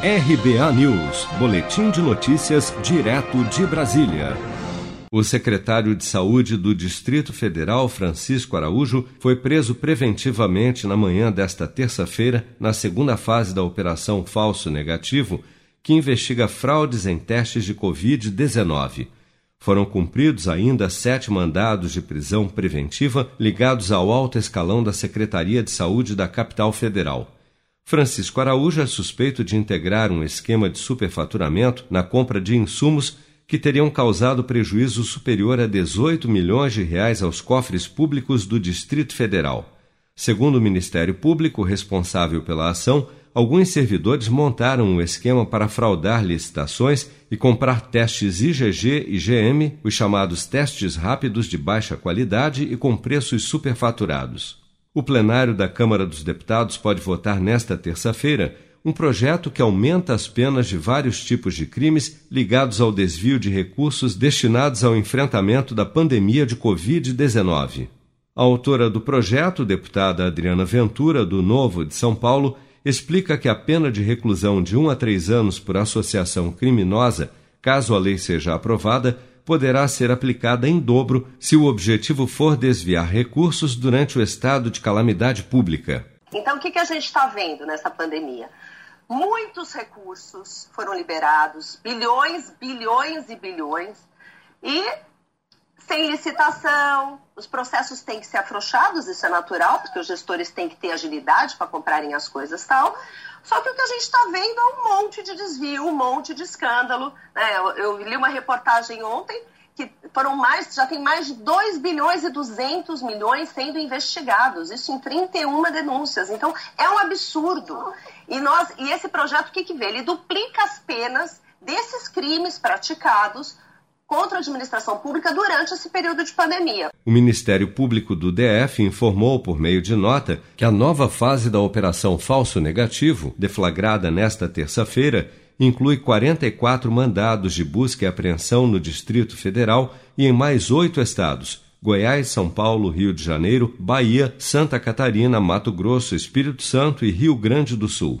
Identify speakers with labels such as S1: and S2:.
S1: RBA News, Boletim de Notícias, direto de Brasília. O secretário de Saúde do Distrito Federal, Francisco Araújo, foi preso preventivamente na manhã desta terça-feira, na segunda fase da Operação Falso Negativo, que investiga fraudes em testes de Covid-19. Foram cumpridos ainda sete mandados de prisão preventiva ligados ao alto escalão da Secretaria de Saúde da capital federal. Francisco Araújo é suspeito de integrar um esquema de superfaturamento na compra de insumos que teriam causado prejuízo superior a 18 milhões de reais aos cofres públicos do Distrito Federal. Segundo o Ministério Público responsável pela ação, alguns servidores montaram um esquema para fraudar licitações e comprar testes IgG e GM, os chamados testes rápidos de baixa qualidade e com preços superfaturados. O plenário da Câmara dos Deputados pode votar nesta terça-feira um projeto que aumenta as penas de vários tipos de crimes ligados ao desvio de recursos destinados ao enfrentamento da pandemia de Covid-19. A autora do projeto, deputada Adriana Ventura, do Novo de São Paulo, explica que a pena de reclusão de um a três anos por associação criminosa, caso a lei seja aprovada, poderá ser aplicada em dobro se o objetivo for desviar recursos durante o estado de calamidade pública.
S2: Então, o que, a gente está vendo nessa pandemia? Muitos recursos foram liberados, bilhões, bilhões e bilhões, e sem licitação, os processos têm que ser afrouxados, isso é natural, porque os gestores têm que ter agilidade para comprarem as coisas tal. Só que o que a gente está vendo é um monte de desvio, um monte de escândalo. Né? Eu, eu, li uma reportagem ontem que foram mais, já tem mais de 2 bilhões e 200 milhões sendo investigados, isso em 31 denúncias. Então, é um absurdo. E, nós, e esse projeto, o que, que vê? Ele duplica as penas desses crimes praticados contra a administração pública durante esse período de pandemia.
S1: O Ministério Público do DF informou por meio de nota que a nova fase da Operação Falso Negativo, deflagrada nesta terça-feira, inclui 44 mandados de busca e apreensão no Distrito Federal e em mais oito estados Goiás, São Paulo, Rio de Janeiro, Bahia, Santa Catarina, Mato Grosso, Espírito Santo e Rio Grande do Sul.